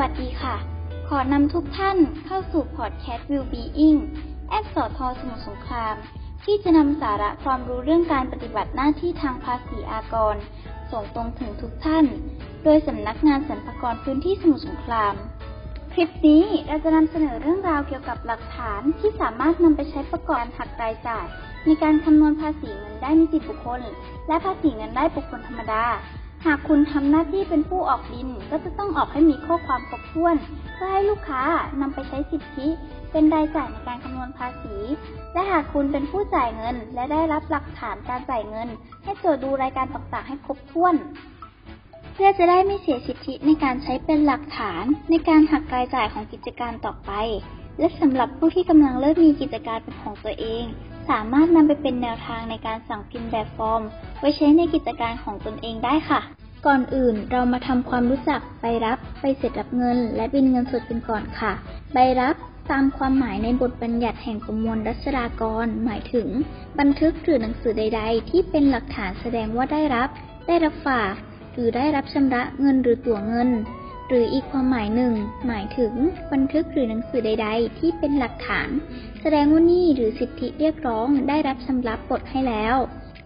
วัสดีค่ะ ขอนำทุกท่านเข้าสู่พอดแคสต์ Will Being แอปสอทอสมุทรสงคราม ที่จะนำสาระความรู้เรื่องการปฏิบัติหน้าที่ทางภาษีอากร ส่งตรงถึงทุกท่าน โดยสำนักงานสรรพากรพื้นที่สมุทรสงคราม คลิปนี้เราจะนำเสนอเรื่องราวเกี่ยวกับหลักฐานที่สามารถนำไปใช้ประกอบการหักรายจ่ายในการคำนวณภาษีเงินได้นิติบุคคล และภาษีเงินได้บุคคลธรรมดา หากคุณทำหน้าที่เป็นผู้ออกบิน ก็จะต้องออกให้มีข้อความครบถ้วน เพื่อให้ลูกค้านำไปใช้สิทธิเป็นรายจ่ายในการคำนวณภาษี และหากคุณเป็นผู้จ่ายเงิน และได้รับหลักฐานการจ่ายเงิน ให้ตรวจดูรายการต่างๆให้ครบถ้วน เพื่อจะได้ไม่เสียสิทธิในการใช้เป็นหลักฐานในการหักรายจ่ายของกิจการต่อไป และสำหรับผู้ที่กำลังเริ่มมีกิจการเป็นของตัวเอง สามารถนำไปเป็นแนวทางในการสั่งพิมพ์แบบฟอร์ม ว้ใช้ในกิจการของตนเองได้ค่ะ ก่อนอื่นเรามาทำความรู้จักใบรับใบเสร็จรับเงิน และบินเงินสดกันก่อนค่ะ ใบรับตามความหมายในบทบัญญัติแห่งประมวลรัชดากร หมายถึง บันทึกหรือหนังสือใด ๆ ที่เป็นหลักฐานแสดงว่าได้รับ ได้รับฝาก หรือได้รับชำระเงินหรือตั๋วเงิน หรืออีกความหมายหนึ่ง หมายถึง บันทึกหรือหนังสือใด ๆ ที่เป็นหลักฐาน แสดงว่านี้หรือสิทธิเรียกร้องได้รับชำระปลดให้แล้ว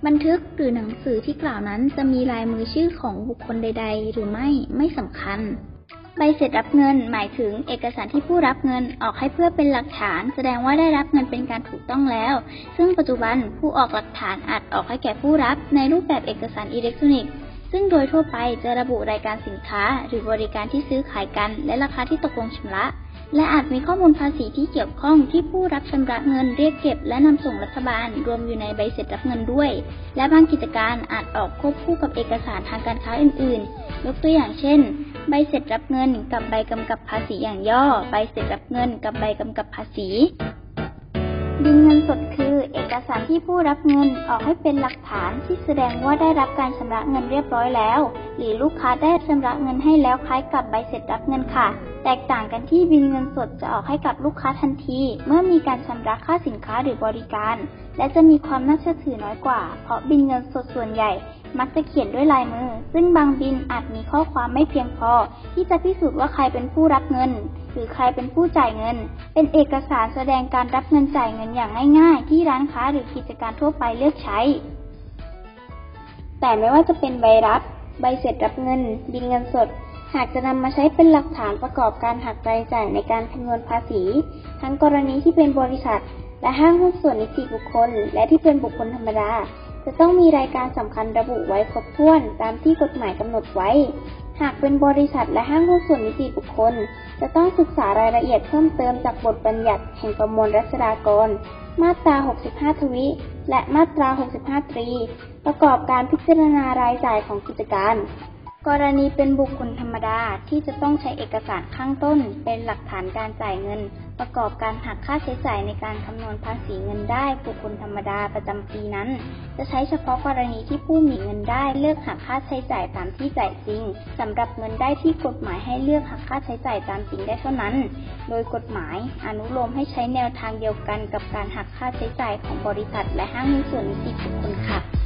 บันทึกหรือหนังสือที่กล่าวนั้นจะมีลายมือชื่อของบุคคลใด ๆ หรือไม่ไม่สำคัญ ใบเสร็จรับเงิน หมายถึงเอกสารที่ผู้รับเงินออกให้เพื่อเป็นหลักฐาน แสดงว่าได้รับเงินเป็นการถูกต้องแล้ว ซึ่งปัจจุบันผู้ออกหลักฐานอาจออกให้แก่ผู้รับในรูปแบบเอกสารอิเล็กทรอนิกส์ซึ่งโดยทั่วไปจะระบุรายการสินค้า หรือบริการที่ซื้อขายกัน และราคาที่ตกลงชำระ และอาจมีข้อมูลภาษีที่เกี่ยวข้องที่ผู้รับชำระเงินเรียกเก็บ และนำส่งรัฐบาล รวมอยู่ในใบเสร็จรับเงินด้วย และบางกิจการอาจออกควบคู่กับเอกสารทางการค้าอื่น ๆ ยกตัวอย่างเช่น ใบเสร็จรับเงินกับใบกำกับภาษีอย่างย่อ ใบเสร็จรับเงินกับใบกำกับภาษี บินเงินสดคือ เอกสารที่ผู้รับเงินออกให้เป็นหลักฐานที่แสดงว่าได้รับการชำระเงินเรียบร้อยแล้ว หรือลูกค้าได้ชำระเงินให้แล้วคล้ายกับใบเสร็จรับเงินค่ะ แตกต่างกันที่บินเงินสดจะออกให้กับลูกค้าทันที เมื่อมีการชำระค่าสินค้าหรือบริการ และจะมีความน่าเชื่อถือน้อยกว่า เพราะบินเงินสดส่วนใหญ่ มักจะเขียนด้วยลายมือ ซึ่งบางบินอาจมีข้อความไม่เพียงพอ ที่จะพิสูจน์ว่าใครเป็นผู้รับเงิน รือใครเป็นผู้จ่ายเงิน เป็นเอกสารแสดงการรับเงินจ่ายเงินอย่างง่าย ๆ ที่ร้านค้าหรือกิจการทั่วไปเลือกใช้ แต่ไม่ว่าจะเป็นใบรับ ใบเสร็จรับเงิน บินเงินสด หากจะนำมาใช้เป็นหลักฐานประกอบการหักรายจ่ายในการคำนวณภาษี ทั้งกรณีที่เป็นบริษัท และห้างหุ้นส่วนนิติบุคคล และที่เป็นบุคคลธรรมดาจะต้องมีรายการสำคัญระบุไว้ครบถ้วนตามที่กฎหมายกำหนดไว้ หากเป็นบริษัทและห้างหุ้นส่วนนิติบุคคล จะต้องศึกษารายละเอียดเพิ่มเติมจากบทบัญญัติแห่งประมวลรัษฎากร มาตรา 65 ทวิ และมาตรา 65 ตรี ประกอบการพิจารณารายจ่ายของกิจการ กรณีเป็นบุคคลธรรมดาที่จะต้องใช้เอกสารข้างต้นเป็นหลักฐานการจ่ายเงิน ประกอบการหักค่าใช้จ่ายในการคำนวณภาษีเงินได้บุคคลธรรมดาประจำปีนั้น จะใช้เฉพาะกรณีที่ผู้มีเงินได้เลือกหักค่าใช้จ่ายตามที่จ่ายจริงสำหรับเงินได้ที่กฎหมายให้เลือกหักค่าใช้จ่ายตามจริงได้เท่านั้น โดยกฎหมายอนุโลมให้ใช้แนวทางเดียวกันกับการหักค่าใช้จ่ายของบริษัทและห้างหุ้นส่วนนิติบุคคลค่ะ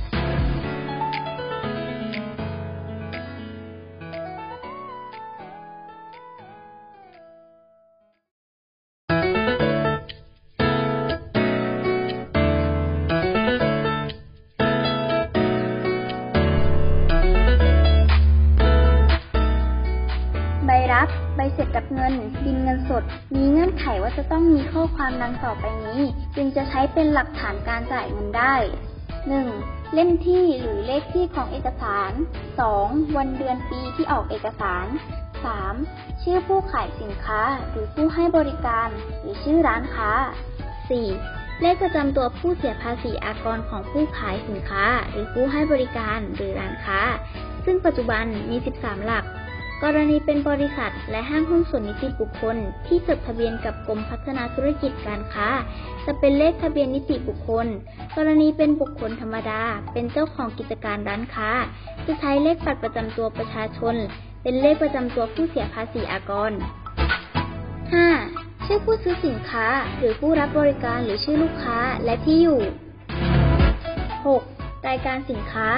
รับ ใบเสร็จรับเงิน บินเงินสด มีเงื่อนไขว่าจะต้องมีข้อความดังต่อไปนี้ จึงจะใช้เป็นหลักฐานการจ่ายเงินได้ 1. เล่มที่หรือเลขที่ของเอกสาร 2. วันเดือนปีที่ออกเอกสาร 3. ชื่อผู้ขายสินค้าหรือผู้ให้บริการ หรือชื่อร้านค้า 4. เลขประจำตัวผู้เสียภาษีอากรของผู้ขายสินค้า หรือผู้ให้บริการหรือร้านค้า ซึ่งปัจจุบันมี 13 หลัก กรณีเป็นบริษัท และห้างหุ้นส่วนนิติบุคคล ที่จดทะเบียนกับกรมพัฒนาธุรกิจการค้า จะเป็นเลขทะเบียนนิติบุคคล กรณีเป็นบุคคลธรรมดา เป็นเจ้าของกิจการร้านค้า จะใช้เลขบัตรประจำตัวประชาชน เป็นเลขประจำตัวผู้เสียภาษีอากร 5. ชื่อผู้ซื้อสินค้า หรือผู้รับบริการหรือชื่อลูกค้าและที่อยู่ 6. รายการสินค้า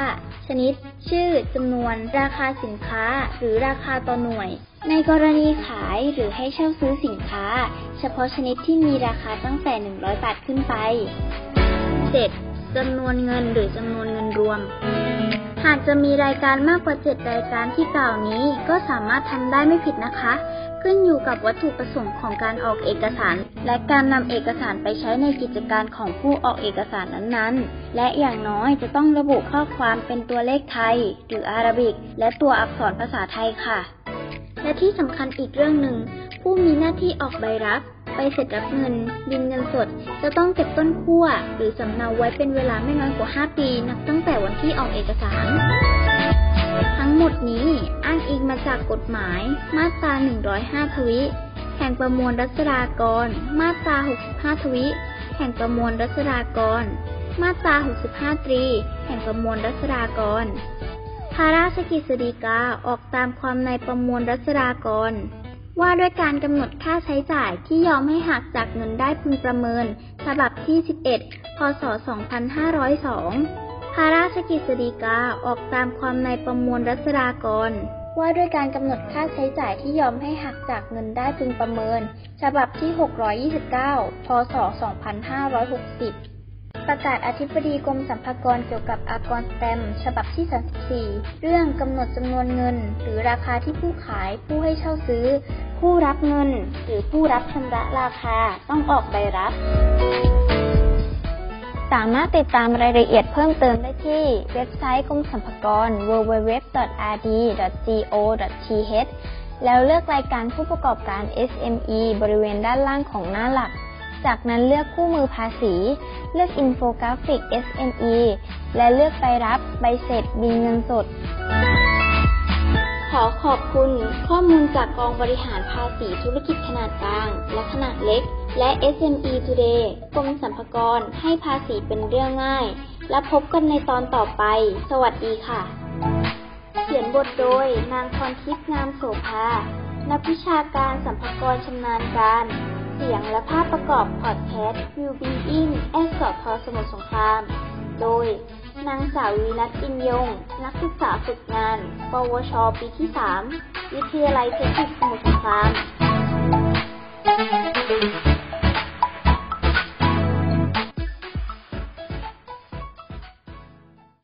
ชนิด ชื่อจำนวน ราคาสินค้า หรือราคาต่อหน่วย ในกรณีขายหรือให้เช่าซื้อสินค้า เฉพาะชนิดที่มีราคาตั้งแต่ 100 บาทขึ้นไป 7. จำนวนเงินหรือจำนวนเงินรวม หากจะมีรายการมากกว่า 7 รายการที่กล่าวนี้ ก็สามารถทำได้ไม่ผิดนะคะ ขึ้นอยู่กับวัตถุประสงค์ของการออกเอกสาร และการนำเอกสารไปใช้ในกิจการของผู้ออกเอกสารนั้นๆ และอย่างน้อยจะต้องระบุข้อความเป็นตัวเลขไทย หรืออาราบิก และตัวอักษรภาษาไทยค่ะ และที่สำคัญอีกเรื่องหนึ่งผู้มีหน้าที่ออกใบรับ ใบเสร็จรับเงิน บินเงินสด จะต้องเก็บต้นขั้วหรือสำเนาไว้เป็นเวลาไม่น้อยกว่า 5 ปี นับตั้งแต่วันที่ออกเอกสาร ทั้งหมดนี้อ้างอิงมาจากกฎหมาย มาตรา 105 ทวิ แห่งประมวลรัษฎากร มาตรา 65 ทวิ แห่งประมวลรัษฎากร มาตรา 65 ตรี แห่งประมวลรัษฎากรพระราชกฤษฎีกาออกตามความในประมวลรัษฎากร ว่าด้วยการกำหนดค่าใช้จ่ายที่ยอมให้หักจากเงินได้พึงประเมิน ฉบับที่ 11 พศ 2502 พระราชกฤษฎีกาออกตามความในประมวลรัษฎากร ว่าด้วยการกำหนดค่าใช้จ่ายที่ยอมให้หักจากเงินได้พึงประเมิน ฉบับที่ 629 พศ 2560 ประกาศอธิบดีกรมสรรพากรเกี่ยวกับอากรสแตมฉบับที่ 34 เรื่องกำหนดจำนวนเงิน หรือราคาที่ผู้ขายผู้ให้เช่าซื้อ ผู้รับเงินหรือผู้รับชำระราคาต้องออกใบรับ สามารถติดตามรายละเอียดเพิ่มเติมได้ที่เว็บไซต์กรมสรรพากร www.rd.go.th แล้วเลือกรายการผู้ประกอบการ SME บริเวณด้านล่างของหน้าหลัก จากนั้นเลือกคู่มือภาษี เลือกอินโฟกราฟิก SME และเลือกใบรับ ใบเสร็จบิลเงินสด ขอขอบคุณข้อมูลจากกองบริหารภาษีธุรกิจขนาดกลางและขนาดเล็ก และ SME Today กรมสรรพากรให้ภาษีเป็นเรื่องง่าย และพบกันในตอนต่อไป สวัสดีค่ะ เขียนบทโดยนางพรทิพย์งามโสภา นักวิชาการสัมภากรชำนาญการ เสียงและภาพประกอบพอดแคสต์ Will Being แอสสทสมุทรสงคราม โดย นางสาววีนัทอินยง นักศึกษาฝึกงาน ปวช ปีที่ 3 วิทยาลัยเทคนิคสมุทรสงคราม